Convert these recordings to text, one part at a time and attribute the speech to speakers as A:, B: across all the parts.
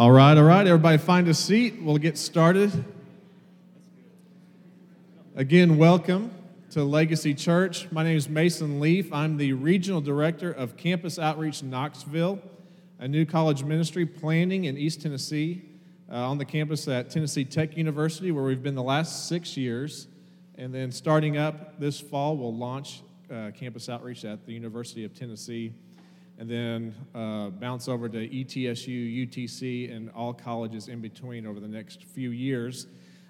A: All right, all right, everybody find a seat. We'll get started. Again, welcome to Legacy Church. My name is Mason Leaf. I'm the Regional Director of Campus Outreach Knoxville, a new college ministry planning in East Tennessee uh, on the campus at Tennessee Tech University, where we've been the last six years. And then starting up this fall, we'll launch uh, Campus Outreach at the University of Tennessee and then uh, bounce over to ETSU, UTC, and all colleges in between over the next few years.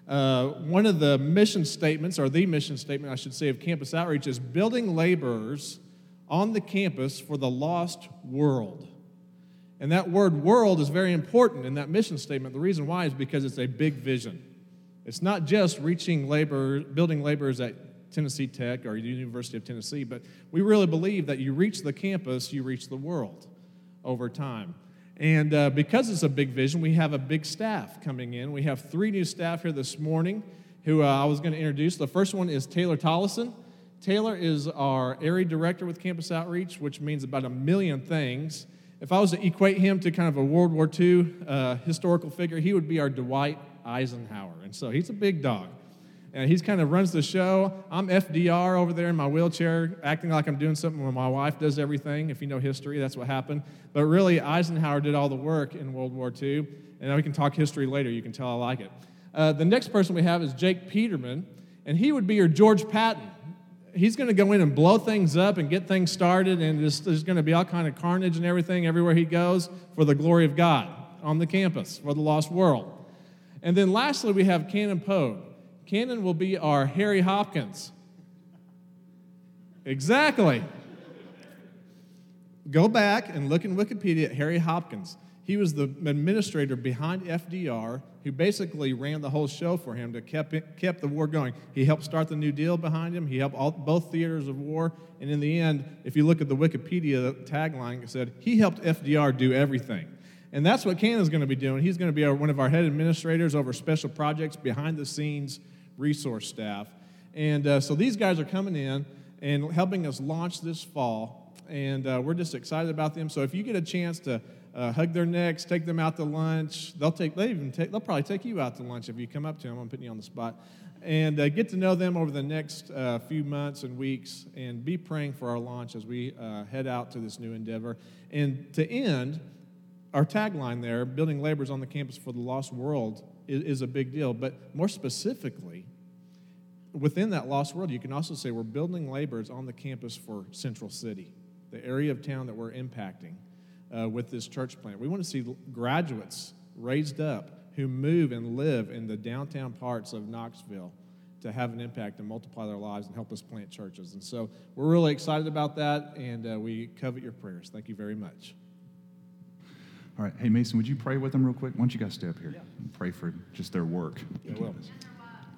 A: Uh, one of the mission statements, or the mission statement, I should say, of campus outreach is building laborers on the campus for the lost world. And that word world is very important in that mission statement. The reason why is because it's a big vision. It's not just reaching labor, building laborers at Tennessee Tech or University of Tennessee, but we really believe that you reach the campus, you reach the world over time. And uh, because it's a big vision, we have a big staff coming in. We have three new staff here this morning who uh, I was going to introduce. The first one is Taylor Tollison. Taylor is our area director with Campus Outreach, which means about a million things. If I was to equate him to kind of a World War II uh, historical figure, he would be our Dwight Eisenhower. And so he's a big dog and he's kind of runs the show. I'm FDR over there in my wheelchair, acting like I'm doing something when my wife does everything. If you know history, that's what happened. But really, Eisenhower did all the work in World War II, and we can talk history later. You can tell I like it. Uh, the next person we have is Jake Peterman, and he would be your George Patton. He's going to go in and blow things up and get things started, and there's, there's going to be all kind of carnage and everything everywhere he goes for the glory of God on the campus for the lost world. And then lastly, we have Cannon Poe. Cannon will be our Harry Hopkins. Exactly. Go back and look in Wikipedia at Harry Hopkins. He was the administrator behind FDR who basically ran the whole show for him to kept, kept the war going. He helped start the New Deal behind him. He helped all, both theaters of war. And in the end, if you look at the Wikipedia tagline, it said he helped FDR do everything. And that's what Cannon's going to be doing. He's going to be our, one of our head administrators over special projects behind the scenes resource staff. And uh, so these guys are coming in and helping us launch this fall. And uh, we're just excited about them. So if you get a chance to uh, hug their necks, take them out to lunch, they'll take, they even take, they'll probably take you out to lunch if you come up to them. I'm putting you on the spot. And uh, get to know them over the next uh, few months and weeks and be praying for our launch as we uh, head out to this new endeavor. And to end, our tagline there, building laborers on the campus for the lost world, is, is a big deal. But more specifically, within that lost world, you can also say we're building laborers on the campus for Central City, the area of town that we're impacting uh, with this church plant. We want to see graduates raised up who move and live in the downtown parts of Knoxville to have an impact and multiply their lives and help us plant churches. And so we're really excited about that, and uh, we covet your prayers. Thank you very much.
B: All right. Hey, Mason, would you pray with them real quick? Why don't you guys stay up here yeah. and pray for just their work?
A: Yeah, well.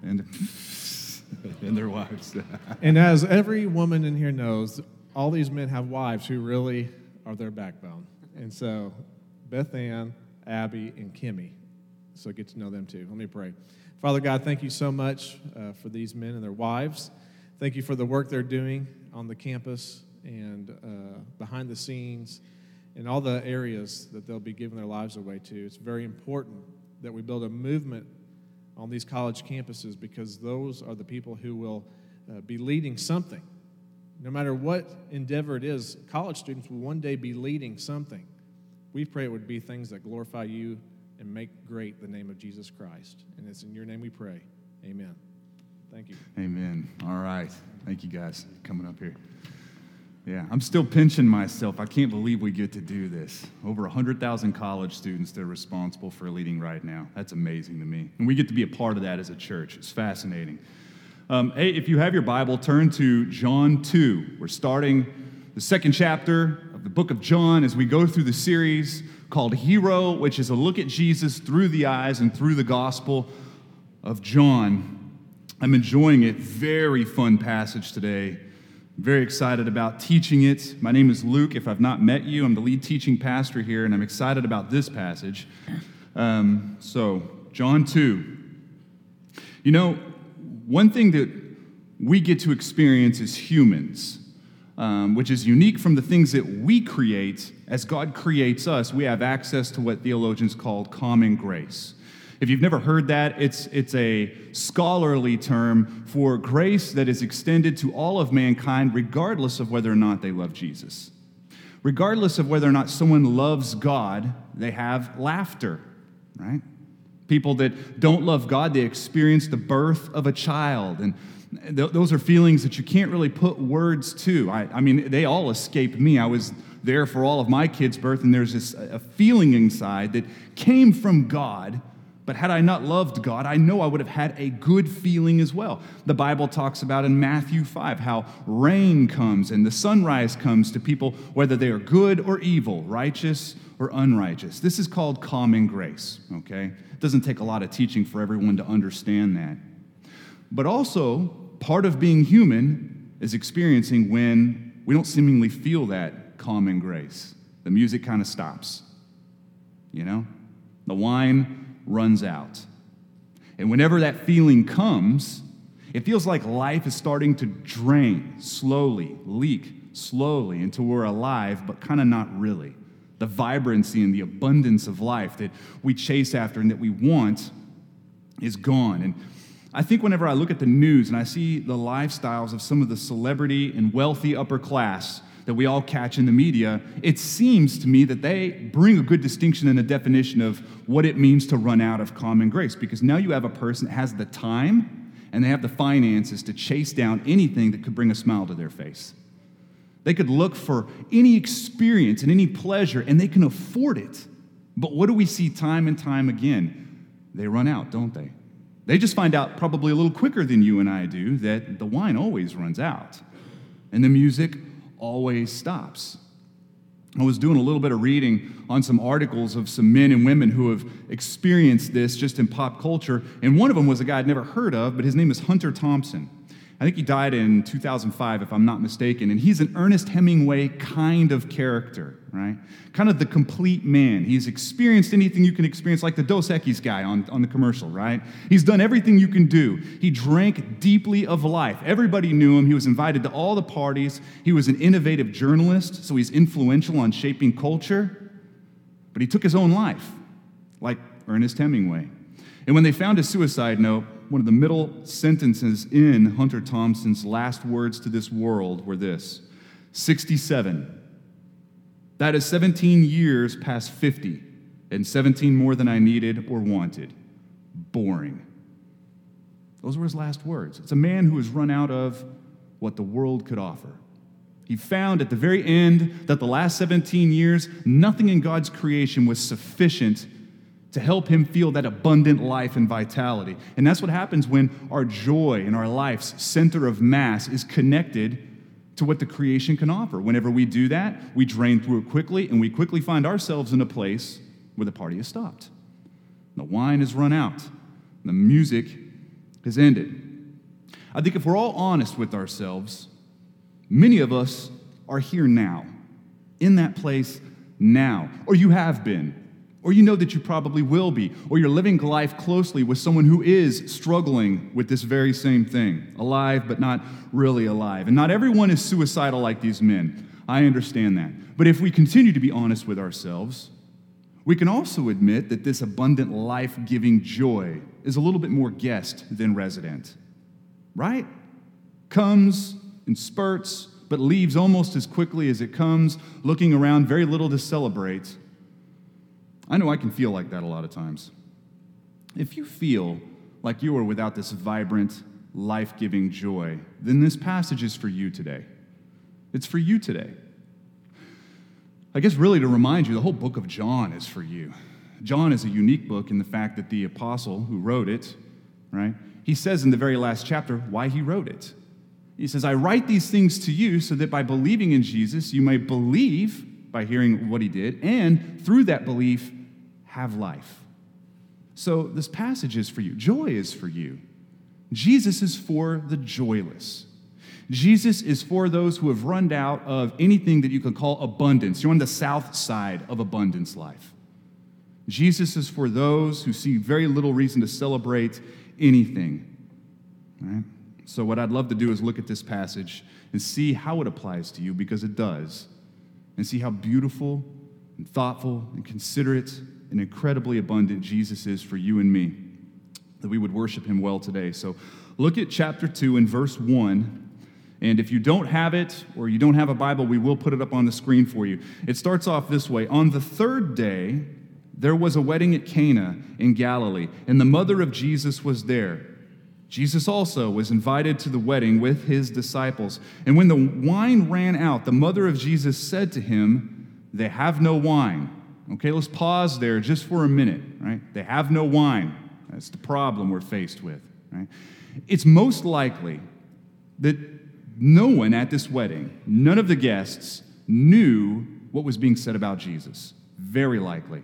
B: And, and their wives.
A: and as every woman in here knows, all these men have wives who really are their backbone. And so, Beth Ann, Abby, and Kimmy. So get to know them too. Let me pray. Father God, thank you so much uh, for these men and their wives. Thank you for the work they're doing on the campus and uh, behind the scenes in all the areas that they'll be giving their lives away to. It's very important that we build a movement on these college campuses because those are the people who will uh, be leading something. No matter what endeavor it is, college students will one day be leading something. We pray it would be things that glorify you and make great the name of Jesus Christ. And it's in your name we pray. Amen. Thank you.
B: Amen. All right. Thank you guys coming up here. Yeah, I'm still pinching myself. I can't believe we get to do this. Over 100,000 college students they're responsible for leading right now. That's amazing to me. And we get to be a part of that as a church. It's fascinating. Um, hey, if you have your Bible, turn to John 2. We're starting the second chapter of the book of John as we go through the series called Hero, which is a look at Jesus through the eyes and through the gospel of John. I'm enjoying it. Very fun passage today very excited about teaching it. My name is Luke. If I've not met you, I'm the lead teaching pastor here, and I'm excited about this passage. Um, so, John 2. You know, one thing that we get to experience as humans, um, which is unique from the things that we create as God creates us, we have access to what theologians call common grace. If you've never heard that, it's, it's a scholarly term for grace that is extended to all of mankind, regardless of whether or not they love Jesus. Regardless of whether or not someone loves God, they have laughter, right? People that don't love God, they experience the birth of a child. And th- those are feelings that you can't really put words to. I, I mean, they all escape me. I was there for all of my kids' birth, and there's this a feeling inside that came from God but had I not loved God, I know I would have had a good feeling as well. The Bible talks about in Matthew 5 how rain comes and the sunrise comes to people, whether they are good or evil, righteous or unrighteous. This is called common grace, okay? It doesn't take a lot of teaching for everyone to understand that. But also, part of being human is experiencing when we don't seemingly feel that common grace. The music kind of stops, you know? The wine runs out. And whenever that feeling comes, it feels like life is starting to drain slowly, leak slowly until we're alive, but kind of not really. The vibrancy and the abundance of life that we chase after and that we want is gone. And I think whenever I look at the news and I see the lifestyles of some of the celebrity and wealthy upper class, that we all catch in the media, it seems to me that they bring a good distinction and a definition of what it means to run out of common grace. Because now you have a person that has the time and they have the finances to chase down anything that could bring a smile to their face. They could look for any experience and any pleasure, and they can afford it. But what do we see time and time again? They run out, don't they? They just find out probably a little quicker than you and I do that the wine always runs out, and the music always stops. I was doing a little bit of reading on some articles of some men and women who have experienced this just in pop culture, and one of them was a guy I'd never heard of, but his name is Hunter Thompson. I think he died in 2005, if I'm not mistaken. And he's an Ernest Hemingway kind of character, right? Kind of the complete man. He's experienced anything you can experience, like the Dos Equis guy on, on the commercial, right? He's done everything you can do. He drank deeply of life. Everybody knew him. He was invited to all the parties. He was an innovative journalist, so he's influential on shaping culture. But he took his own life, like Ernest Hemingway. And when they found his suicide note, one of the middle sentences in Hunter Thompson's last words to this world were this 67. That is 17 years past 50, and 17 more than I needed or wanted. Boring. Those were his last words. It's a man who has run out of what the world could offer. He found at the very end that the last 17 years, nothing in God's creation was sufficient to help him feel that abundant life and vitality. And that's what happens when our joy and our life's center of mass is connected to what the creation can offer. Whenever we do that, we drain through it quickly, and we quickly find ourselves in a place where the party has stopped. The wine has run out, the music has ended. I think if we're all honest with ourselves, many of us are here now, in that place now, or you have been or you know that you probably will be, or you're living life closely with someone who is struggling with this very same thing, alive but not really alive. And not everyone is suicidal like these men. I understand that. But if we continue to be honest with ourselves, we can also admit that this abundant life giving joy is a little bit more guest than resident, right? Comes in spurts, but leaves almost as quickly as it comes, looking around, very little to celebrate I know I can feel like that a lot of times. If you feel like you are without this vibrant, life giving joy, then this passage is for you today. It's for you today. I guess, really, to remind you, the whole book of John is for you. John is a unique book in the fact that the apostle who wrote it, right, he says in the very last chapter why he wrote it. He says, I write these things to you so that by believing in Jesus, you may believe by hearing what he did, and through that belief, have life. So this passage is for you. Joy is for you. Jesus is for the joyless. Jesus is for those who have run out of anything that you can call abundance. You're on the south side of abundance life. Jesus is for those who see very little reason to celebrate anything. Right? So, what I'd love to do is look at this passage and see how it applies to you because it does and see how beautiful and thoughtful and considerate and incredibly abundant Jesus is for you and me, that we would worship him well today. So look at chapter 2 and verse 1. And if you don't have it or you don't have a Bible, we will put it up on the screen for you. It starts off this way On the third day, there was a wedding at Cana in Galilee, and the mother of Jesus was there. Jesus also was invited to the wedding with his disciples. And when the wine ran out, the mother of Jesus said to him, They have no wine. Okay, let's pause there just for a minute, right? They have no wine. That's the problem we're faced with, right? It's most likely that no one at this wedding, none of the guests, knew what was being said about Jesus. Very likely.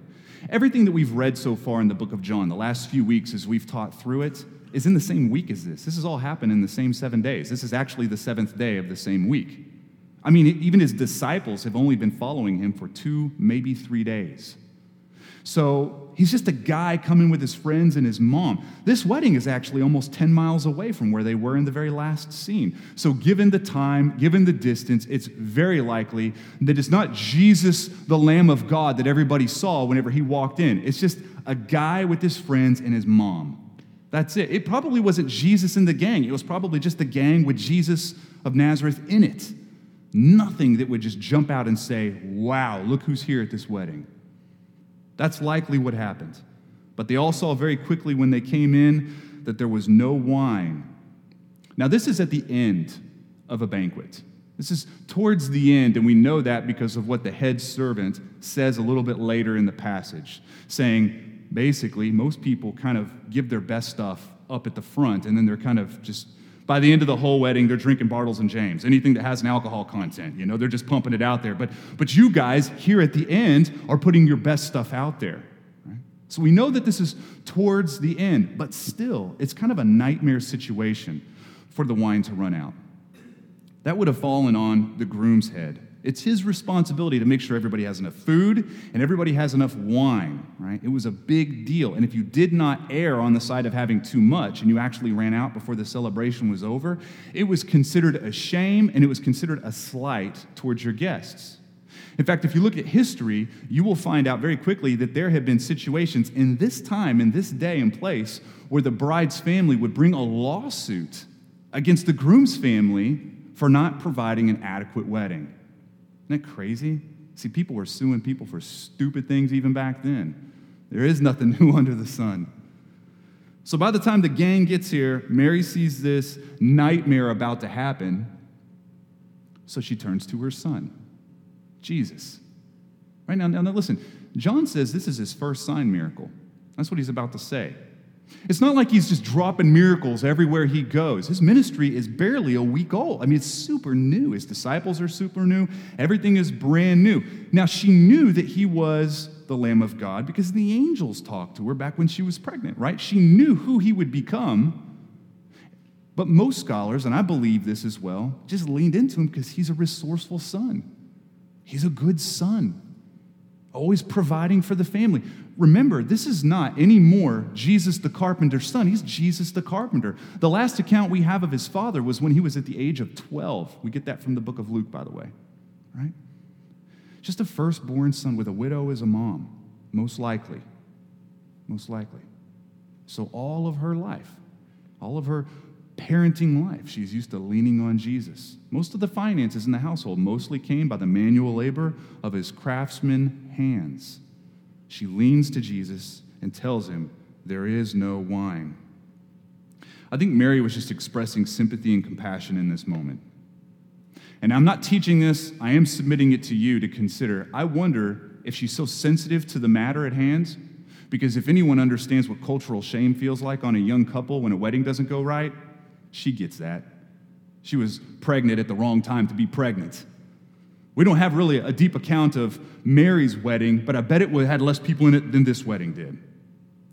B: Everything that we've read so far in the book of John, the last few weeks as we've taught through it, is in the same week as this. This has all happened in the same seven days. This is actually the seventh day of the same week. I mean, even his disciples have only been following him for two, maybe three days. So he's just a guy coming with his friends and his mom. This wedding is actually almost 10 miles away from where they were in the very last scene. So, given the time, given the distance, it's very likely that it's not Jesus, the Lamb of God, that everybody saw whenever he walked in. It's just a guy with his friends and his mom. That's it. It probably wasn't Jesus and the gang, it was probably just the gang with Jesus of Nazareth in it. Nothing that would just jump out and say, wow, look who's here at this wedding. That's likely what happened. But they all saw very quickly when they came in that there was no wine. Now, this is at the end of a banquet. This is towards the end, and we know that because of what the head servant says a little bit later in the passage, saying basically, most people kind of give their best stuff up at the front, and then they're kind of just by the end of the whole wedding, they're drinking Bartles and Jaymes, anything that has an alcohol content. You know, they're just pumping it out there. But, but you guys here at the end are putting your best stuff out there. Right? So we know that this is towards the end, but still, it's kind of a nightmare situation for the wine to run out. That would have fallen on the groom's head. It's his responsibility to make sure everybody has enough food and everybody has enough wine, right? It was a big deal. And if you did not err on the side of having too much and you actually ran out before the celebration was over, it was considered a shame and it was considered a slight towards your guests. In fact, if you look at history, you will find out very quickly that there have been situations in this time, in this day and place, where the bride's family would bring a lawsuit against the groom's family for not providing an adequate wedding. Isn't that crazy? See, people were suing people for stupid things even back then. There is nothing new under the sun. So by the time the gang gets here, Mary sees this nightmare about to happen. So she turns to her son, Jesus. Right now, now, now listen, John says this is his first sign miracle. That's what he's about to say. It's not like he's just dropping miracles everywhere he goes. His ministry is barely a week old. I mean, it's super new. His disciples are super new. Everything is brand new. Now, she knew that he was the Lamb of God because the angels talked to her back when she was pregnant, right? She knew who he would become. But most scholars, and I believe this as well, just leaned into him because he's a resourceful son. He's a good son always providing for the family. Remember, this is not anymore Jesus the carpenter's son. He's Jesus the carpenter. The last account we have of his father was when he was at the age of 12. We get that from the book of Luke, by the way, right? Just a firstborn son with a widow as a mom, most likely. Most likely. So, all of her life, all of her parenting life, she's used to leaning on Jesus. Most of the finances in the household mostly came by the manual labor of his craftsman hands. She leans to Jesus and tells him, There is no wine. I think Mary was just expressing sympathy and compassion in this moment. And I'm not teaching this, I am submitting it to you to consider. I wonder if she's so sensitive to the matter at hand, because if anyone understands what cultural shame feels like on a young couple when a wedding doesn't go right, she gets that. She was pregnant at the wrong time to be pregnant. We don't have really a deep account of Mary's wedding, but I bet it had less people in it than this wedding did.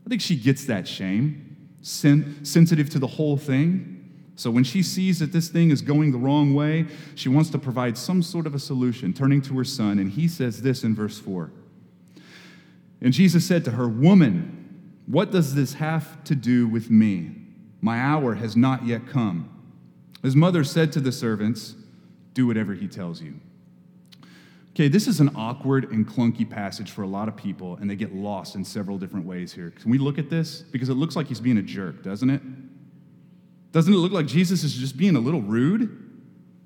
B: I think she gets that shame, sen- sensitive to the whole thing. So when she sees that this thing is going the wrong way, she wants to provide some sort of a solution, turning to her son, and he says this in verse 4. And Jesus said to her, Woman, what does this have to do with me? My hour has not yet come. His mother said to the servants, Do whatever he tells you. Okay, this is an awkward and clunky passage for a lot of people, and they get lost in several different ways here. Can we look at this? Because it looks like he's being a jerk, doesn't it? Doesn't it look like Jesus is just being a little rude?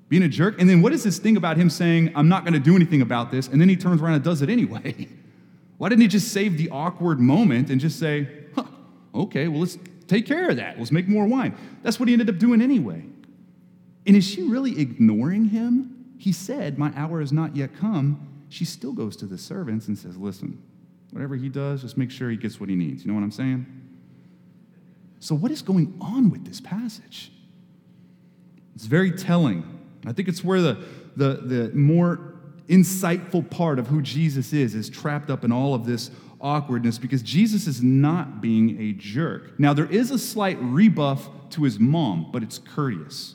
B: Being a jerk? And then what is this thing about him saying, I'm not going to do anything about this, and then he turns around and does it anyway? Why didn't he just save the awkward moment and just say, huh, okay, well, let's take care of that. Let's make more wine. That's what he ended up doing anyway. And is she really ignoring him? He said, My hour has not yet come. She still goes to the servants and says, Listen, whatever he does, just make sure he gets what he needs. You know what I'm saying? So, what is going on with this passage? It's very telling. I think it's where the, the, the more insightful part of who Jesus is is trapped up in all of this awkwardness because Jesus is not being a jerk. Now, there is a slight rebuff to his mom, but it's courteous.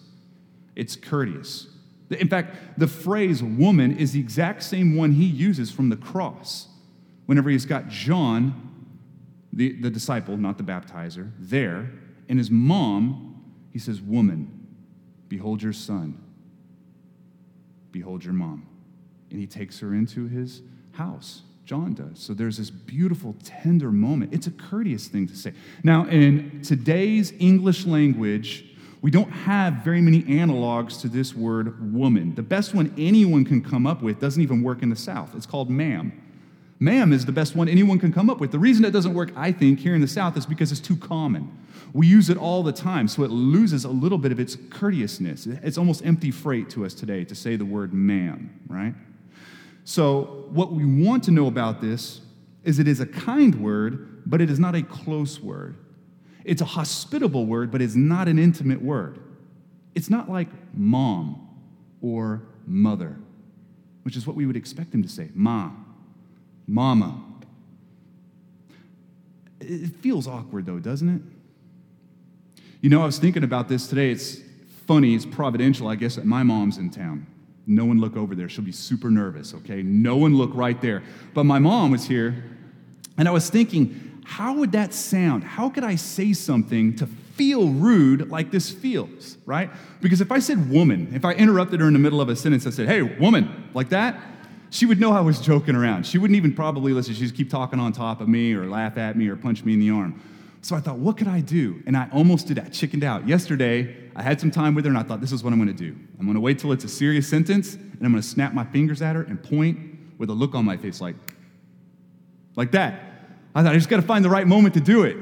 B: It's courteous. In fact, the phrase woman is the exact same one he uses from the cross. Whenever he's got John, the, the disciple, not the baptizer, there, and his mom, he says, Woman, behold your son, behold your mom. And he takes her into his house. John does. So there's this beautiful, tender moment. It's a courteous thing to say. Now, in today's English language, we don't have very many analogs to this word woman. The best one anyone can come up with doesn't even work in the South. It's called ma'am. Ma'am is the best one anyone can come up with. The reason it doesn't work, I think, here in the South is because it's too common. We use it all the time, so it loses a little bit of its courteousness. It's almost empty freight to us today to say the word ma'am, right? So, what we want to know about this is it is a kind word, but it is not a close word. It's a hospitable word, but it's not an intimate word. It's not like mom or mother, which is what we would expect him to say ma, mama. It feels awkward though, doesn't it? You know, I was thinking about this today. It's funny, it's providential, I guess, that my mom's in town. No one look over there. She'll be super nervous, okay? No one look right there. But my mom was here, and I was thinking, how would that sound? How could I say something to feel rude like this feels, right? Because if I said woman, if I interrupted her in the middle of a sentence, I said, hey, woman, like that, she would know I was joking around. She wouldn't even probably listen. She'd keep talking on top of me or laugh at me or punch me in the arm. So I thought, what could I do? And I almost did that, chickened out. Yesterday, I had some time with her and I thought, this is what I'm gonna do. I'm gonna wait till it's a serious sentence and I'm gonna snap my fingers at her and point with a look on my face like, like that. I thought I just got to find the right moment to do it.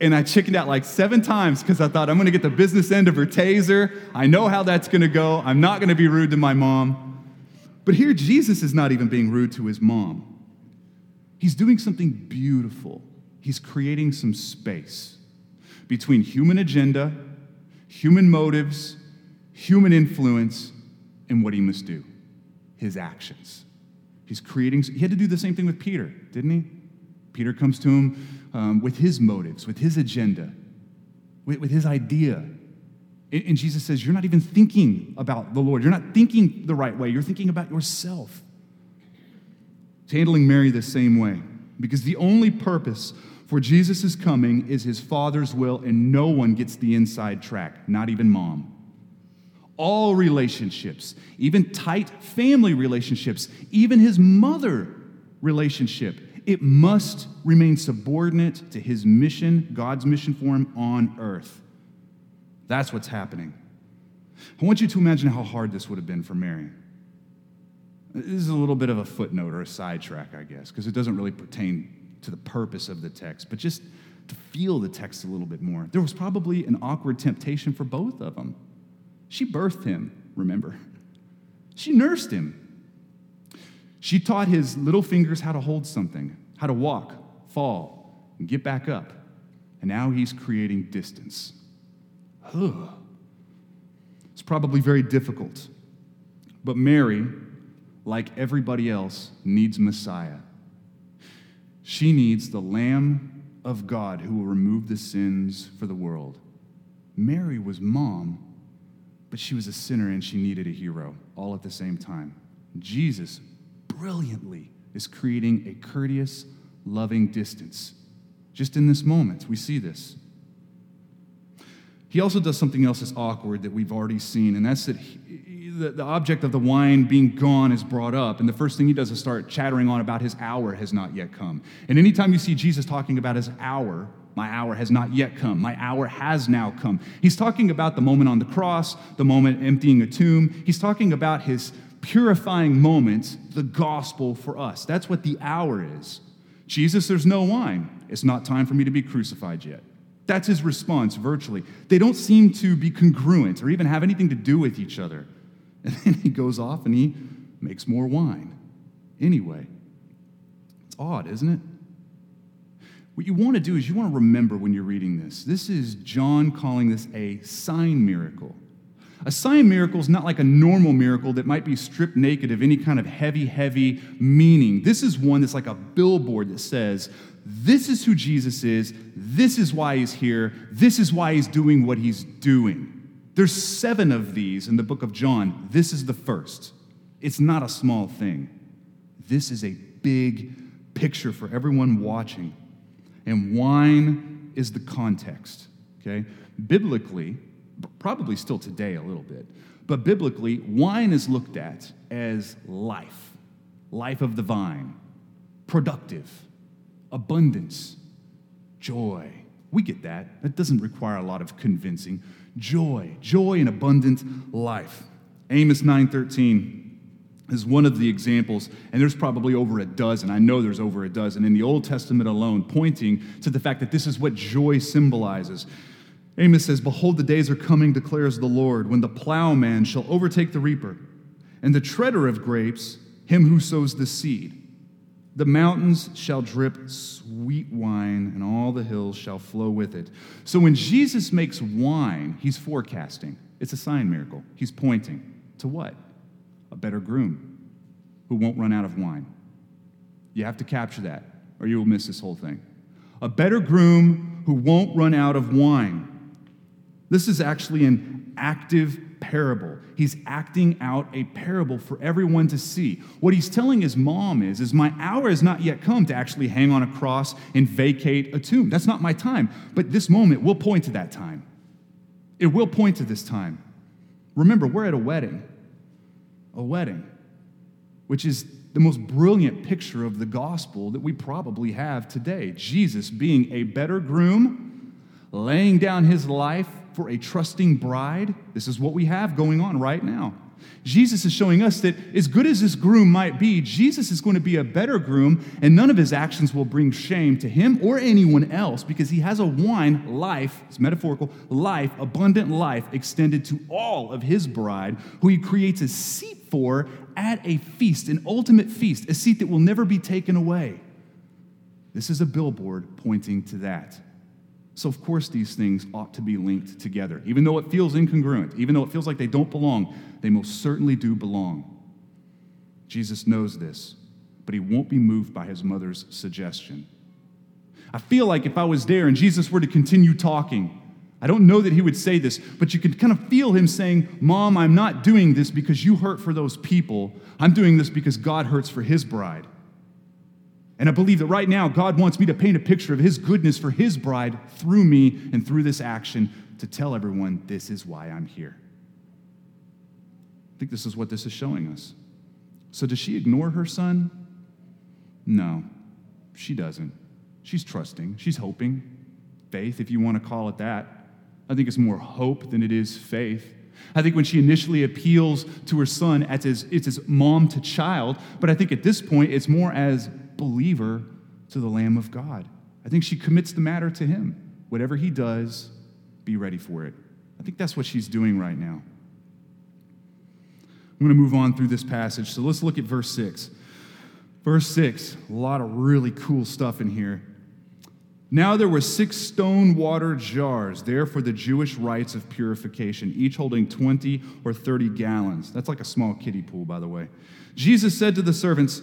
B: And I chickened out like seven times because I thought I'm going to get the business end of her taser. I know how that's going to go. I'm not going to be rude to my mom. But here, Jesus is not even being rude to his mom. He's doing something beautiful. He's creating some space between human agenda, human motives, human influence, and what he must do his actions. He's creating, he had to do the same thing with Peter, didn't he? Peter comes to him um, with his motives, with his agenda, with, with his idea. And, and Jesus says, You're not even thinking about the Lord. You're not thinking the right way. You're thinking about yourself. He's handling Mary the same way because the only purpose for Jesus' coming is his Father's will, and no one gets the inside track, not even mom. All relationships, even tight family relationships, even his mother relationship it must remain subordinate to his mission, God's mission for him on earth. That's what's happening. I want you to imagine how hard this would have been for Mary. This is a little bit of a footnote or a sidetrack, I guess, because it doesn't really pertain to the purpose of the text, but just to feel the text a little bit more. There was probably an awkward temptation for both of them. She birthed him, remember? She nursed him. She taught his little fingers how to hold something, how to walk, fall, and get back up. And now he's creating distance. Ugh. It's probably very difficult. But Mary, like everybody else, needs Messiah. She needs the Lamb of God who will remove the sins for the world. Mary was mom, but she was a sinner and she needed a hero all at the same time. Jesus brilliantly is creating a courteous, loving distance. Just in this moment, we see this. He also does something else that's awkward that we've already seen, and that's that he, the, the object of the wine being gone is brought up. And the first thing he does is start chattering on about his hour has not yet come. And anytime you see Jesus talking about his hour, my hour has not yet come. My hour has now come. He's talking about the moment on the cross, the moment emptying a tomb. He's talking about his purifying moment, the gospel for us. That's what the hour is. Jesus, there's no wine. It's not time for me to be crucified yet. That's his response virtually. They don't seem to be congruent or even have anything to do with each other. And then he goes off and he makes more wine. Anyway, it's odd, isn't it? What you want to do is you want to remember when you're reading this. This is John calling this a sign miracle. A sign miracle is not like a normal miracle that might be stripped naked of any kind of heavy, heavy meaning. This is one that's like a billboard that says, this is who Jesus is. This is why he's here. This is why he's doing what he's doing. There's seven of these in the book of John. This is the first. It's not a small thing. This is a big picture for everyone watching. And wine is the context, okay? Biblically, probably still today a little bit, but biblically, wine is looked at as life, life of the vine, productive abundance, joy. We get that. That doesn't require a lot of convincing. Joy, joy and abundant life. Amos 9:13 is one of the examples, and there's probably over a dozen. I know there's over a dozen in the Old Testament alone, pointing to the fact that this is what joy symbolizes. Amos says, Behold, the days are coming, declares the Lord, when the plowman shall overtake the reaper, and the treader of grapes, him who sows the seed. The mountains shall drip sweet wine, and all the hills shall flow with it. So when Jesus makes wine, he's forecasting. It's a sign miracle. He's pointing to what? A better groom who won't run out of wine. You have to capture that, or you will miss this whole thing. A better groom who won't run out of wine. This is actually an active parable. He's acting out a parable for everyone to see. What he's telling his mom is, is my hour has not yet come to actually hang on a cross and vacate a tomb. That's not my time. But this moment will point to that time. It will point to this time. Remember, we're at a wedding. A wedding, which is the most brilliant picture of the gospel that we probably have today. Jesus being a better groom, laying down his life for a trusting bride. This is what we have going on right now. Jesus is showing us that as good as this groom might be, Jesus is going to be a better groom, and none of his actions will bring shame to him or anyone else because he has a wine life, it's metaphorical, life, abundant life extended to all of his bride, who he creates a seat for at a feast, an ultimate feast, a seat that will never be taken away. This is a billboard pointing to that. So, of course, these things ought to be linked together. Even though it feels incongruent, even though it feels like they don't belong, they most certainly do belong. Jesus knows this, but he won't be moved by his mother's suggestion. I feel like if I was there and Jesus were to continue talking, I don't know that he would say this, but you could kind of feel him saying, Mom, I'm not doing this because you hurt for those people. I'm doing this because God hurts for his bride. And I believe that right now, God wants me to paint a picture of His goodness for His bride through me and through this action to tell everyone this is why I'm here. I think this is what this is showing us. So, does she ignore her son? No, she doesn't. She's trusting, she's hoping. Faith, if you want to call it that. I think it's more hope than it is faith. I think when she initially appeals to her son, as, it's as mom to child, but I think at this point it's more as believer to the Lamb of God. I think she commits the matter to him. Whatever he does, be ready for it. I think that's what she's doing right now. I'm going to move on through this passage. So let's look at verse 6. Verse 6, a lot of really cool stuff in here. Now there were six stone water jars there for the Jewish rites of purification, each holding 20 or 30 gallons. That's like a small kiddie pool, by the way. Jesus said to the servants,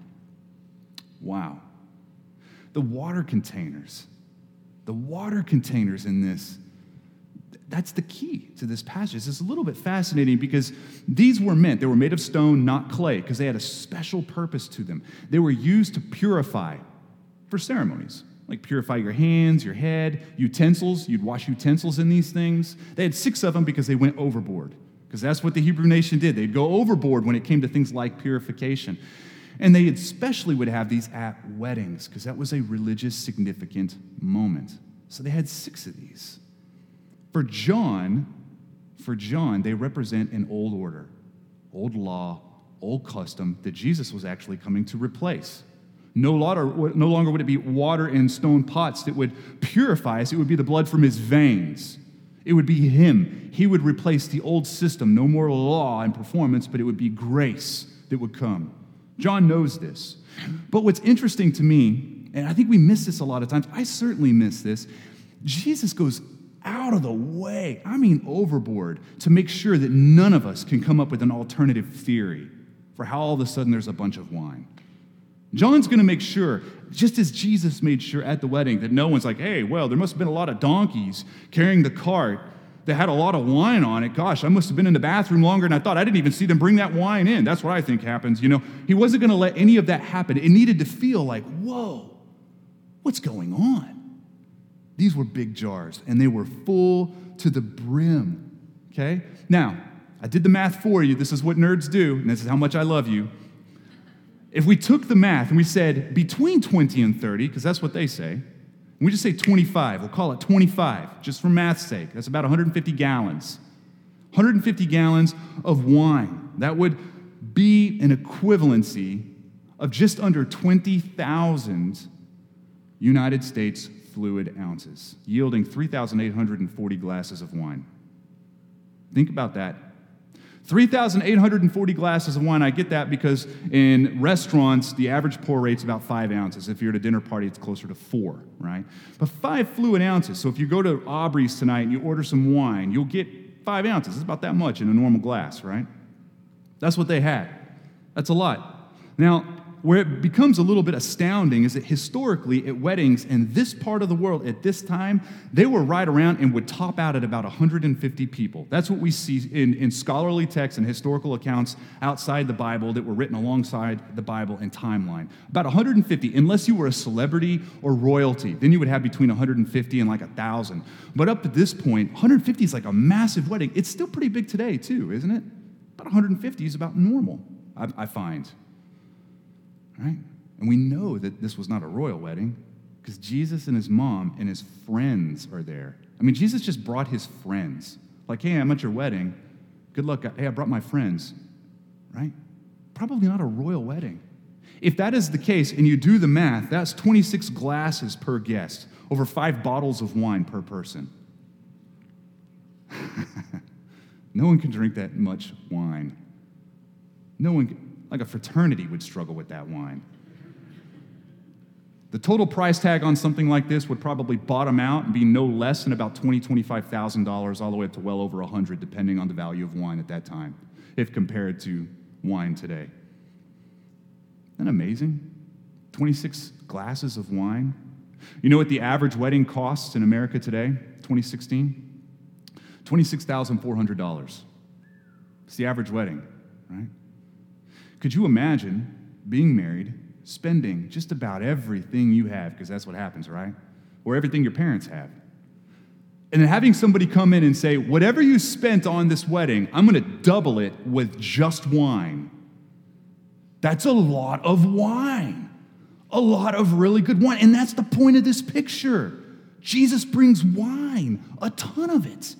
B: Wow. The water containers, the water containers in this, that's the key to this passage. It's a little bit fascinating because these were meant, they were made of stone, not clay, because they had a special purpose to them. They were used to purify for ceremonies like purify your hands, your head, utensils. You'd wash utensils in these things. They had six of them because they went overboard, because that's what the Hebrew nation did. They'd go overboard when it came to things like purification. And they especially would have these at weddings, because that was a religious significant moment. So they had six of these. For John, for John, they represent an old order, old law, old custom that Jesus was actually coming to replace. No longer, no longer would it be water in stone pots that would purify us, it would be the blood from his veins. It would be him. He would replace the old system. No more law and performance, but it would be grace that would come. John knows this. But what's interesting to me, and I think we miss this a lot of times, I certainly miss this, Jesus goes out of the way, I mean overboard, to make sure that none of us can come up with an alternative theory for how all of a sudden there's a bunch of wine. John's to make sure, just as Jesus made sure at the wedding, that no one's like, hey, well, there must have been a lot of donkeys carrying the cart that had a lot of wine on it. Gosh, I must have been in the bathroom longer than I thought. I didn't even see them bring that wine in. That's what I think happens. You know, he wasn't going to let any of that happen. It needed to feel like, whoa, what's going on? These were big jars, and they were full to the brim. Okay? Now, I did the math for you. This is what nerds do, and this is how much I love you. If we took the math and we said between 20 and 30, because that's what they say, we just say 25, we'll call it 25, just for math's sake. That's about 150 gallons. 150 gallons of wine. That would be an equivalency of just under 20,000 United States fluid ounces, yielding 3,840 glasses of wine. Think about that 3,840 glasses of wine. I get that because in restaurants, the average pour rate's about five ounces. If you're at a dinner party, it's closer to four, right? But five fluid ounces. So if you go to Aubrey's tonight and you order some wine, you'll get five ounces. It's about that much in a normal glass, right? That's what they had. That's a lot. Now, where it becomes a little bit astounding is that historically at weddings in this part of the world at this time, they were right around and would top out at about 150 people. That's what we see in, in scholarly texts and historical accounts outside the Bible that were written alongside the Bible and timeline. About 150, unless you were a celebrity or royalty, then you would have between 150 and like 1,000. But up to this point, 150 is like a massive wedding. It's still pretty big today, too, isn't it? About 150 is about normal, I, I find right? And we know that this was not a royal wedding because Jesus and his mom and his friends are there. I mean, Jesus just brought his friends. Like, hey, I'm at your wedding. Good luck. Hey, I brought my friends, right? Probably not a royal wedding. If that is the case and you do the math, that's 26 glasses per guest, over five bottles of wine per person. no one can drink that much wine. No one, can, like a fraternity would struggle with that wine. The total price tag on something like this would probably bottom out and be no less than about $20,000, $25,000, all the way up to well over 100 depending on the value of wine at that time, if compared to wine today. Isn't that amazing? 26 glasses of wine. You know what the average wedding costs in America today, 2016? $26,400. It's the average wedding, right? Could you imagine being married, spending just about everything you have, because that's what happens, right? Or everything your parents have. And then having somebody come in and say, whatever you spent on this wedding, I'm going to double it with just wine. That's a lot of wine. A lot of really good wine. And that's the point of this picture. Jesus brings wine, a ton of it.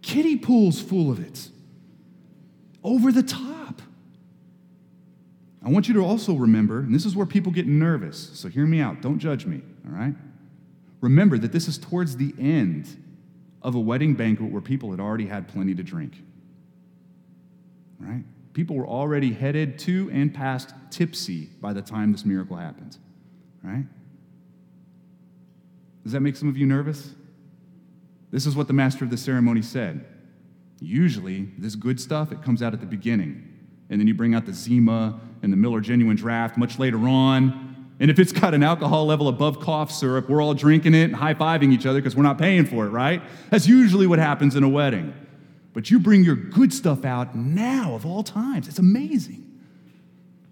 B: Kiddie pools full of it. Over the top. I want you to also remember, and this is where people get nervous, so hear me out. Don't judge me, all right? Remember that this is towards the end of a wedding banquet where people had already had plenty to drink. Right? People were already headed to and past tipsy by the time this miracle happened. Right? Does that make some of you nervous? This is what the master of the ceremony said. Usually, this good stuff, it comes out at the beginning. And then you bring out the Zima and the Miller Genuine Draft much later on. And if it's got an alcohol level above cough syrup, we're all drinking it and high fiving each other because we're not paying for it, right? That's usually what happens in a wedding. But you bring your good stuff out now of all times. It's amazing.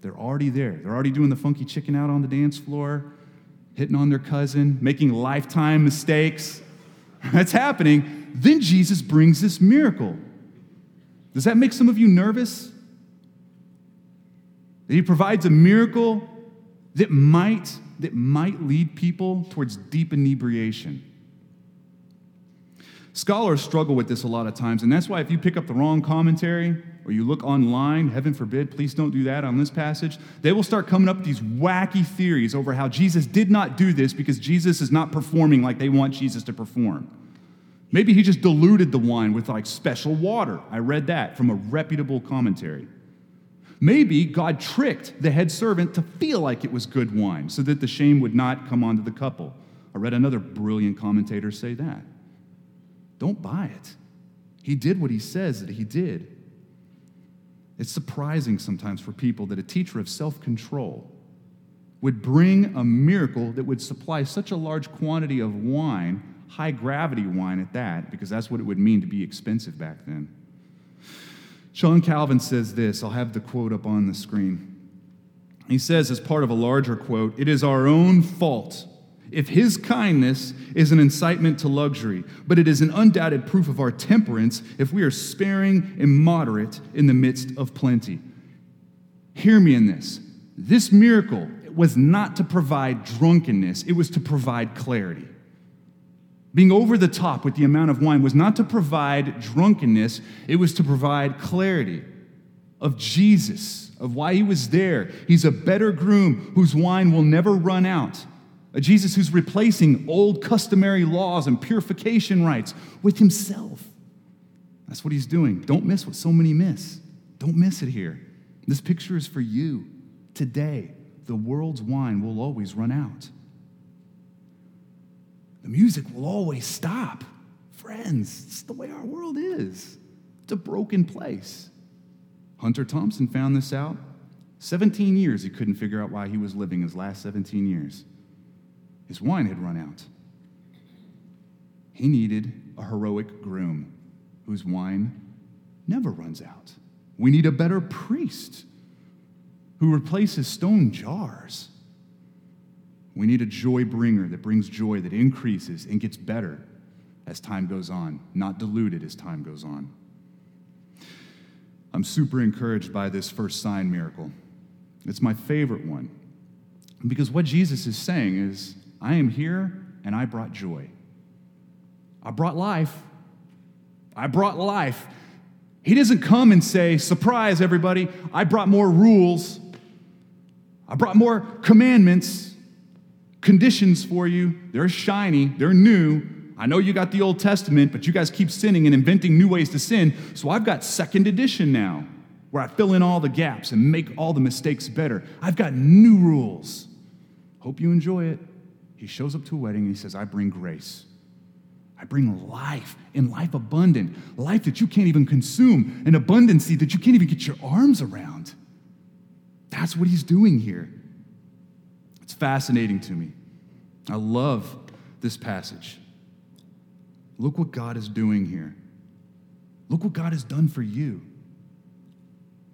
B: They're already there. They're already doing the funky chicken out on the dance floor, hitting on their cousin, making lifetime mistakes. That's happening. Then Jesus brings this miracle. Does that make some of you nervous? That he provides a miracle that might, that might lead people towards deep inebriation. Scholars struggle with this a lot of times, and that's why if you pick up the wrong commentary or you look online, heaven forbid, please don't do that on this passage, they will start coming up with these wacky theories over how Jesus did not do this because Jesus is not performing like they want Jesus to perform. Maybe he just diluted the wine with like special water. I read that from a reputable commentary. Maybe God tricked the head servant to feel like it was good wine so that the shame would not come onto the couple. I read another brilliant commentator say that. Don't buy it. He did what he says that he did. It's surprising sometimes for people that a teacher of self control would bring a miracle that would supply such a large quantity of wine, high gravity wine at that, because that's what it would mean to be expensive back then. John Calvin says this, I'll have the quote up on the screen. He says, as part of a larger quote, it is our own fault if his kindness is an incitement to luxury, but it is an undoubted proof of our temperance if we are sparing and moderate in the midst of plenty. Hear me in this. This miracle was not to provide drunkenness, it was to provide clarity. Being over the top with the amount of wine was not to provide drunkenness, it was to provide clarity of Jesus, of why he was there. He's a better groom whose wine will never run out. A Jesus who's replacing old customary laws and purification rites with himself. That's what he's doing. Don't miss what so many miss. Don't miss it here. This picture is for you. Today, the world's wine will always run out. The music will always stop. Friends, it's the way our world is. It's a broken place. Hunter Thompson found this out. 17 years he couldn't figure out why he was living his last 17 years. His wine had run out. He needed a heroic groom whose wine never runs out. We need a better priest who replaces stone jars. We need a joy bringer that brings joy, that increases and gets better as time goes on, not diluted as time goes on. I'm super encouraged by this first sign miracle. It's my favorite one. Because what Jesus is saying is, I am here and I brought joy. I brought life. I brought life. He doesn't come and say, Surprise, everybody, I brought more rules. I brought more commandments, conditions for you. They're shiny, they're new. I know you got the Old Testament, but you guys keep sinning and inventing new ways to sin. So I've got second edition now, where I fill in all the gaps and make all the mistakes better. I've got new rules. Hope you enjoy it. He shows up to a wedding and he says, I bring grace. I bring life and life abundant, life that you can't even consume, an abundancy that you can't even get your arms around. That's what he's doing here. It's fascinating to me. I love this passage. Look what God is doing here. Look what God has done for you.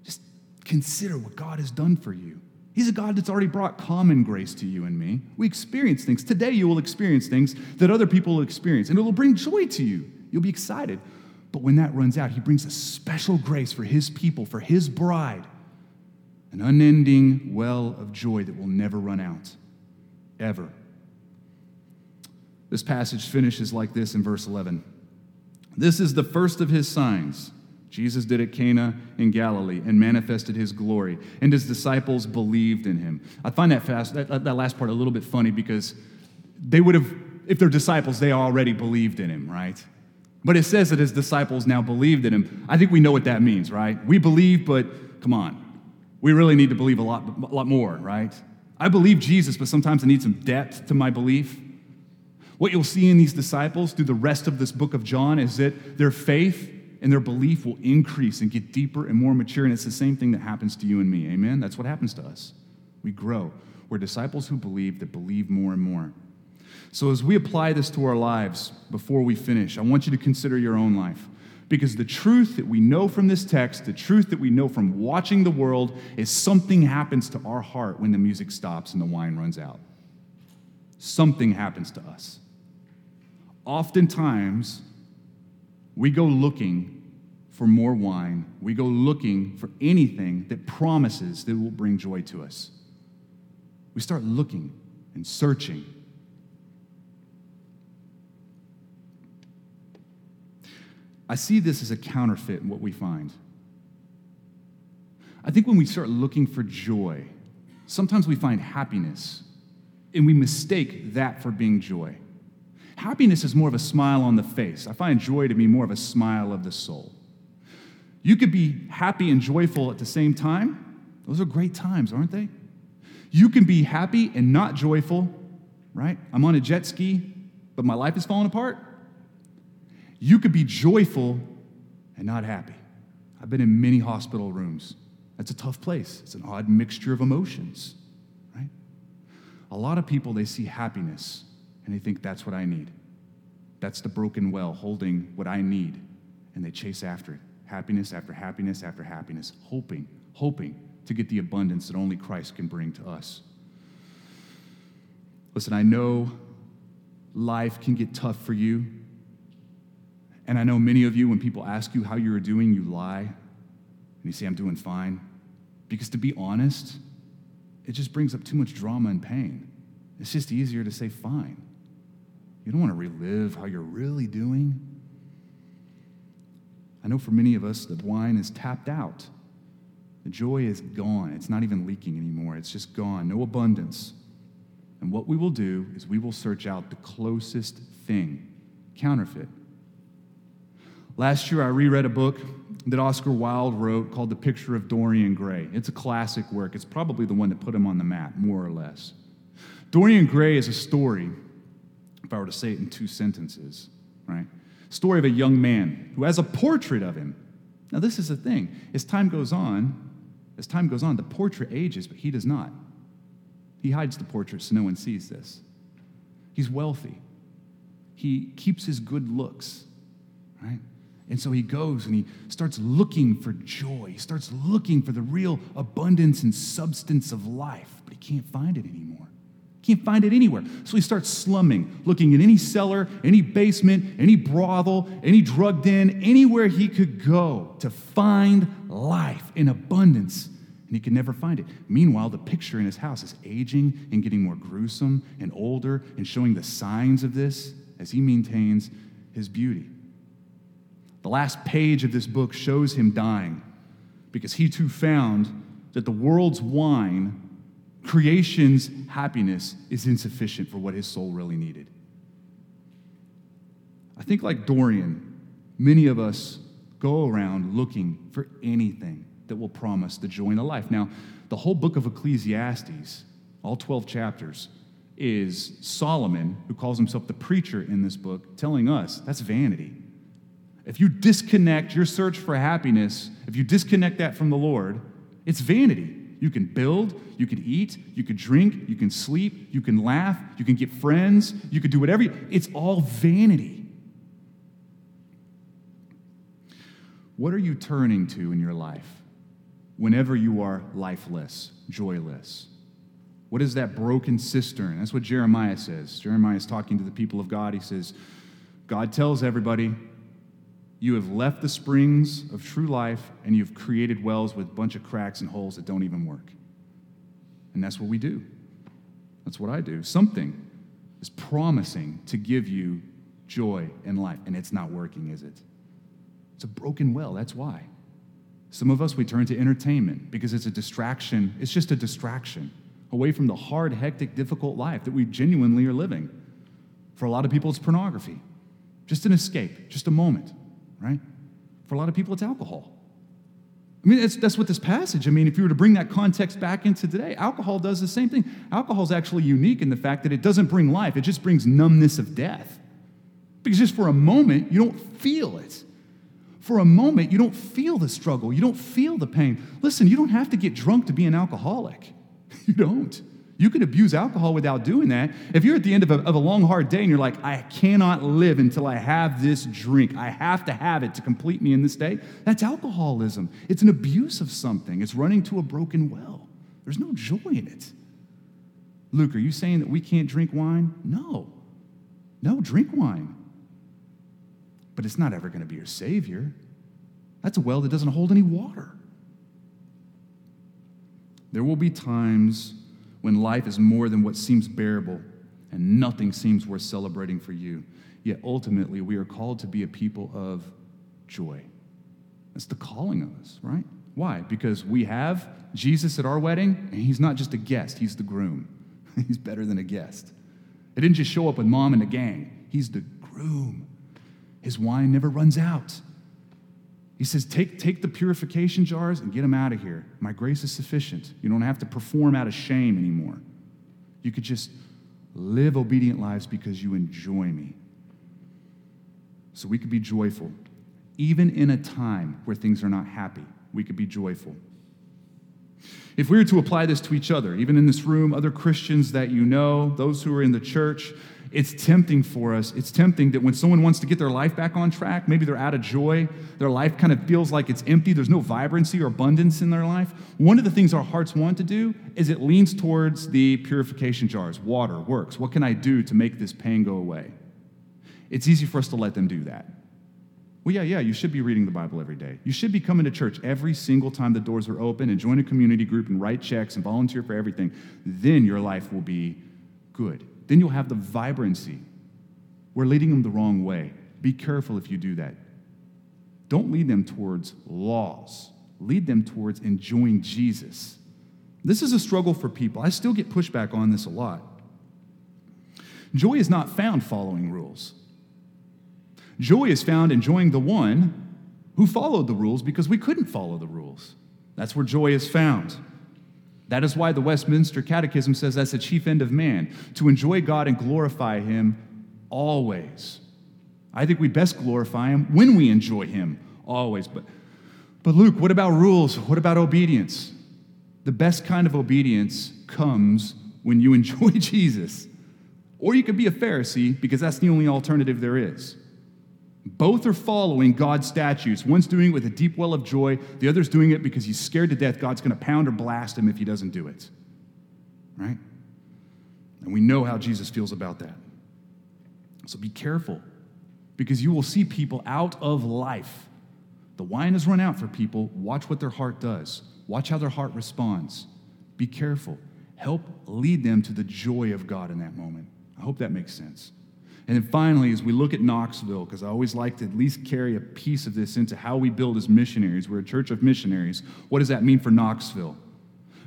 B: Just consider what God has done for you. He's a God that's already brought common grace to you and me. We experience things. Today, you will experience things that other people will experience, and it will bring joy to you. You'll be excited. But when that runs out, He brings a special grace for His people, for His bride, an unending well of joy that will never run out, ever. This passage finishes like this in verse 11. This is the first of His signs Jesus did at Cana in Galilee and manifested his glory, and his disciples believed in him. I find that, fast, that, that last part a little bit funny because they would have, if they're disciples, they already believed in him, right? But it says that his disciples now believed in him. I think we know what that means, right? We believe, but come on. We really need to believe a lot, a lot more, right? I believe Jesus, but sometimes I need some depth to my belief. What you'll see in these disciples through the rest of this book of John is that their faith and their belief will increase and get deeper and more mature. And it's the same thing that happens to you and me. Amen? That's what happens to us. We grow. We're disciples who believe that believe more and more. So, as we apply this to our lives before we finish, I want you to consider your own life. Because the truth that we know from this text, the truth that we know from watching the world, is something happens to our heart when the music stops and the wine runs out. Something happens to us. Oftentimes, we go looking for more wine. We go looking for anything that promises that will bring joy to us. We start looking and searching. I see this as a counterfeit in what we find. I think when we start looking for joy, sometimes we find happiness and we mistake that for being joy. Happiness is more of a smile on the face. I find joy to be more of a smile of the soul. You could be happy and joyful at the same time. Those are great times, aren't they? You can be happy and not joyful, right? I'm on a jet ski, but my life is falling apart. You could be joyful and not happy. I've been in many hospital rooms. That's a tough place. It's an odd mixture of emotions, right? A lot of people, they see happiness and they think that's what I need. That's the broken well holding what I need, and they chase after it. Happiness after happiness after happiness, hoping, hoping to get the abundance that only Christ can bring to us. Listen, I know life can get tough for you. And I know many of you, when people ask you how you're doing, you lie and you say, I'm doing fine. Because to be honest, it just brings up too much drama and pain. It's just easier to say, fine. You don't want to relive how you're really doing. I know for many of us, the wine is tapped out. The joy is gone. It's not even leaking anymore. It's just gone. No abundance. And what we will do is we will search out the closest thing counterfeit. Last year, I reread a book that Oscar Wilde wrote called The Picture of Dorian Gray. It's a classic work. It's probably the one that put him on the map, more or less. Dorian Gray is a story if I were to say it in two sentences, right? Story of a young man who has a portrait of him. Now, this is the thing. As time goes on, as time goes on, the portrait ages, but he does not. He hides the portrait so no one sees this. He's wealthy. He keeps his good looks, right? And so he goes and he starts looking for joy. He starts looking for the real abundance and substance of life, but he can't find it anymore. Can't find it anywhere. So he starts slumming, looking in any cellar, any basement, any brothel, any drug den, anywhere he could go to find life in abundance. And he can never find it. Meanwhile, the picture in his house is aging and getting more gruesome and older and showing the signs of this as he maintains his beauty. The last page of this book shows him dying because he too found that the world's wine creation's happiness is insufficient for what his soul really needed. I think, like Dorian, many of us go around looking for anything that will promise the joy in the life. Now, the whole book of Ecclesiastes, all 12 chapters, is Solomon, who calls himself the preacher in this book, telling us that's vanity. If you disconnect your search for happiness, if you disconnect that from the Lord, it's vanity. You can build, you can eat, you can drink, you can sleep, you can laugh, you can get friends, you can do whatever. You, it's all vanity. What are you turning to in your life whenever you are lifeless, joyless? What is that broken cistern? That's what Jeremiah says. Jeremiah is talking to the people of God. He says, God tells everybody, you have left the springs of true life and you've created wells with a bunch of cracks and holes that don't even work. And that's what we do. That's what I do. Something is promising to give you joy and life, and it's not working, is it? It's a broken well, that's why. Some of us, we turn to entertainment because it's a distraction. It's just a distraction away from the hard, hectic, difficult life that we genuinely are living. For a lot of people, it's pornography, just an escape, just a moment right? For a lot of people, it's alcohol. I mean, that's, that's what this passage, I mean, if you were to bring that context back into today, alcohol does the same thing. Alcohol is actually unique in the fact that it doesn't bring life, it just brings numbness of death. Because just for a moment, you don't feel it. For a moment, you don't feel the struggle, you don't feel the pain. Listen, you don't have to get drunk to be an alcoholic. You don't. You can abuse alcohol without doing that. If you're at the end of a, of a, long, hard day and you're like, I cannot live until I have this drink, I have to have it to complete me in this day, that's alcoholism. It's an abuse of something, it's running to a broken well. There's no joy in it. Luke, are you saying that we can't drink wine? No. No, drink wine. But it's not ever going to be your Savior. That's a well that doesn't hold any water. There will be times when life is more than what seems bearable and nothing seems worth celebrating for you. Yet ultimately, we are called to be a people of joy. That's the calling of us, right? Why? Because we have Jesus at our wedding, and he's not just a guest, he's the groom. he's better than a guest. It didn't just show up with mom and the gang, he's the groom. His wine never runs out. He says, take, take the purification jars and get them out of here. My grace is sufficient. You don't have to perform out of shame anymore. You could just live obedient lives because you enjoy me. So we could be joyful. Even in a time where things are not happy, we could be joyful. If we were to apply this to each other, even in this room, other Christians that you know, those who are in the church, it's tempting for us. It's tempting that when someone wants to get their life back on track, maybe they're out of joy, their life kind of feels like it's empty, there's no vibrancy or abundance in their life. One of the things our hearts want to do is it leans towards the purification jars. Water works. What can I do to make this pain go away? It's easy for us to let them do that. Well, yeah, yeah, you should be reading the Bible every day. You should be coming to church every single time the doors are open and join a community group and write checks and volunteer for everything. Then your life will be good. Then you'll have the vibrancy. We're leading them the wrong way. Be careful if you do that. Don't lead them towards laws, lead them towards enjoying Jesus. This is a struggle for people. I still get pushback on this a lot. Joy is not found following rules. Joy is found enjoying the one who followed the rules because we couldn't follow the rules. That's where joy is found. That is why the Westminster Catechism says that's the chief end of man, to enjoy God and glorify Him always. I think we best glorify Him when we enjoy Him always. But, but Luke, what about rules? What about obedience? The best kind of obedience comes when you enjoy Jesus. Or you could be a Pharisee because that's the only alternative there is. Both are following God's statutes. One's doing it with a deep well of joy, the other's doing it because he's scared to death God's going to pound or blast him if he doesn't do it. Right? And we know how Jesus feels about that. So be careful because you will see people out of life. The wine has run out for people. Watch what their heart does, watch how their heart responds. Be careful. Help lead them to the joy of God in that moment. I hope that makes sense. And then finally, as we look at Knoxville, because I always like to at least carry a piece of this into how we build as missionaries, we're a church of missionaries. What does that mean for Knoxville?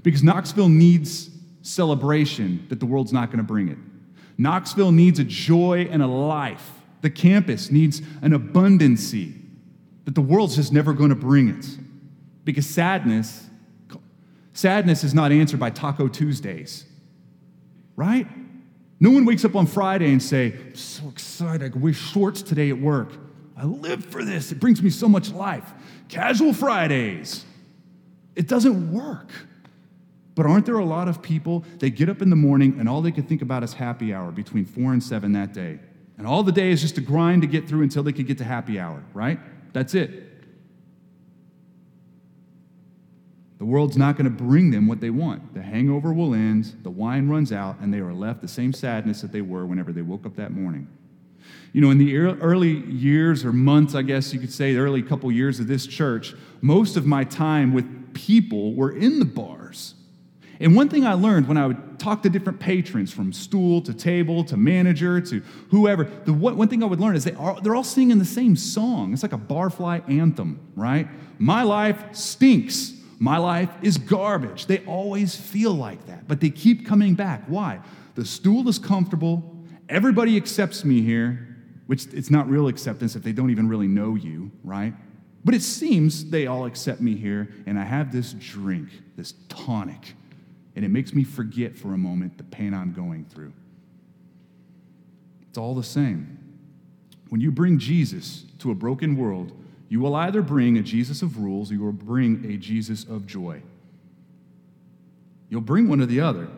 B: Because Knoxville needs celebration that the world's not going to bring it. Knoxville needs a joy and a life. The campus needs an abundancy that the world's just never going to bring it. Because sadness, sadness is not answered by Taco Tuesdays, right? No one wakes up on Friday and say, I'm so excited, I can wear shorts today at work. I live for this. It brings me so much life. Casual Fridays. It doesn't work. But aren't there a lot of people that get up in the morning and all they can think about is happy hour between four and seven that day? And all the day is just a grind to get through until they can get to happy hour, right? That's it. The world's not going to bring them what they want. The hangover will end, the wine runs out, and they are left the same sadness that they were whenever they woke up that morning. You know, in the early years or months, I guess you could say, the early couple years of this church, most of my time with people were in the bars. And one thing I learned when I would talk to different patrons, from stool to table to manager to whoever, the one thing I would learn is they are, they're all singing the same song. It's like a barfly anthem, right? My life stinks. My life is garbage. They always feel like that, but they keep coming back. Why? The stool is comfortable. Everybody accepts me here, which it's not real acceptance if they don't even really know you, right? But it seems they all accept me here, and I have this drink, this tonic, and it makes me forget for a moment the pain I'm going through. It's all the same. When you bring Jesus to a broken world, you will either bring a Jesus of rules or you will bring a Jesus of joy. You'll bring one or the other.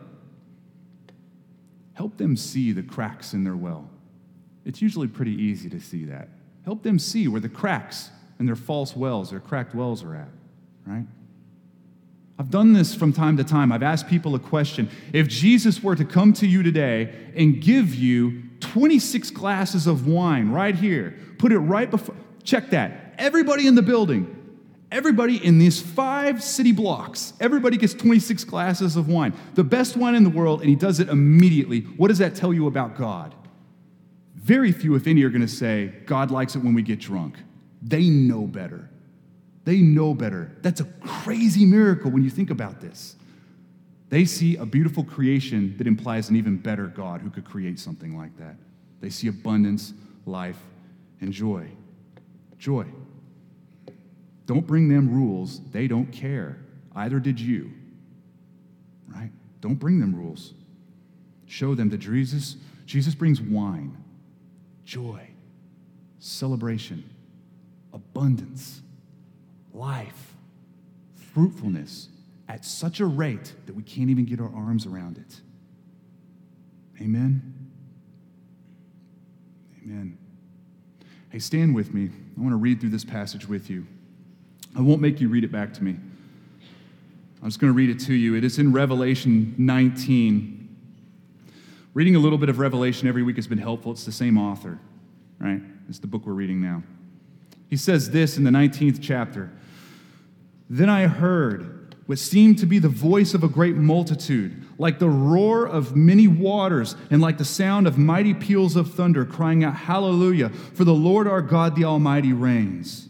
B: Help them see the cracks in their well. It's usually pretty easy to see that. Help them see where the cracks in their false wells, their cracked wells are at, right? I've done this from time to time. I've asked people a question. If Jesus were to come to you today and give you 26 glasses of wine right here, put it right before, check that. Everybody in the building, everybody in these five city blocks, everybody gets 26 glasses of wine, the best wine in the world, and he does it immediately. What does that tell you about God? Very few, if any, are going to say, God likes it when we get drunk. They know better. They know better. That's a crazy miracle when you think about this. They see a beautiful creation that implies an even better God who could create something like that. They see abundance, life, and joy. Joy. Don't bring them rules. They don't care. Either did you. Right? Don't bring them rules. Show them that Jesus, Jesus brings wine, joy, celebration, abundance, life, fruitfulness at such a rate that we can't even get our arms around it. Amen. Amen. Hey, stand with me. I want to read through this passage with you. I won't make you read it back to me. I'm just going to read it to you. It is in Revelation 19. Reading a little bit of Revelation every week has been helpful. It's the same author, right? It's the book we're reading now. He says this in the 19th chapter Then I heard what seemed to be the voice of a great multitude, like the roar of many waters, and like the sound of mighty peals of thunder, crying out, Hallelujah, for the Lord our God the Almighty reigns.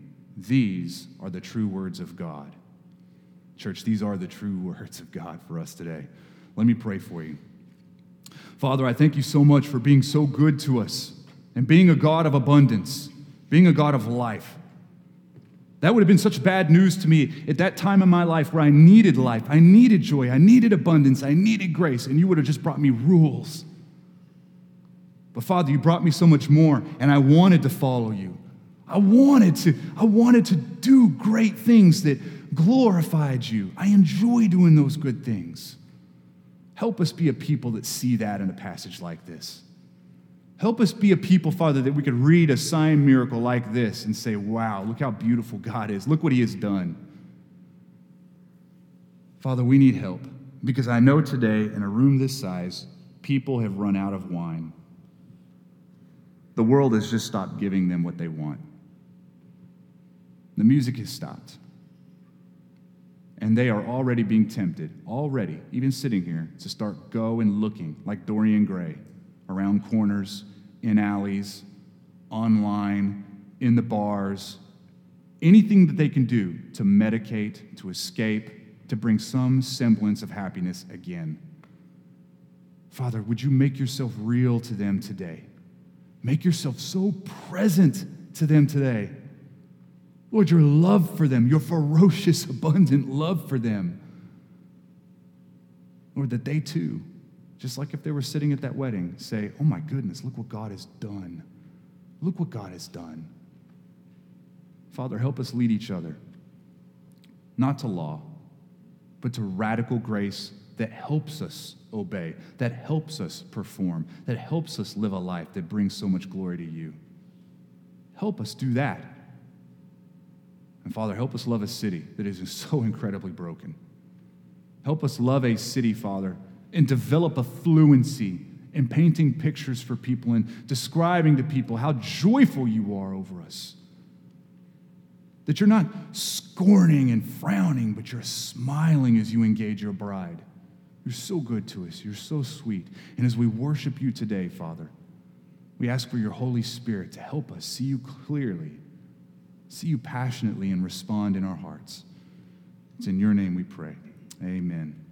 B: these are the true words of God. Church, these are the true words of God for us today. Let me pray for you. Father, I thank you so much for being so good to us and being a God of abundance, being a God of life. That would have been such bad news to me at that time in my life where I needed life, I needed joy, I needed abundance, I needed grace, and you would have just brought me rules. But Father, you brought me so much more, and I wanted to follow you. I wanted to, I wanted to do great things that glorified you. I enjoy doing those good things. Help us be a people that see that in a passage like this. Help us be a people, Father, that we could read a sign miracle like this and say, wow, look how beautiful God is. Look what He has done. Father, we need help because I know today in a room this size, people have run out of wine. The world has just stopped giving them what they want. The music has stopped. And they are already being tempted, already, even sitting here, to start go and looking like Dorian Gray around corners, in alleys, online, in the bars, anything that they can do to medicate, to escape, to bring some semblance of happiness again. Father, would you make yourself real to them today? Make yourself so present to them today Lord, your love for them, your ferocious, abundant love for them. Lord, that they too, just like if they were sitting at that wedding, say, Oh my goodness, look what God has done. Look what God has done. Father, help us lead each other, not to law, but to radical grace that helps us obey, that helps us perform, that helps us live a life that brings so much glory to you. Help us do that and Father, help us love a city that is so incredibly broken. Help us love a city, Father, and develop a fluency in painting pictures for people and describing to people how joyful you are over us. That you're not scorning and frowning, but you're smiling as you engage your bride. You're so good to us. You're so sweet. And as we worship you today, Father, we ask for your Holy Spirit to help us see you clearly see you passionately and respond in our hearts. It's in your name we pray. Amen.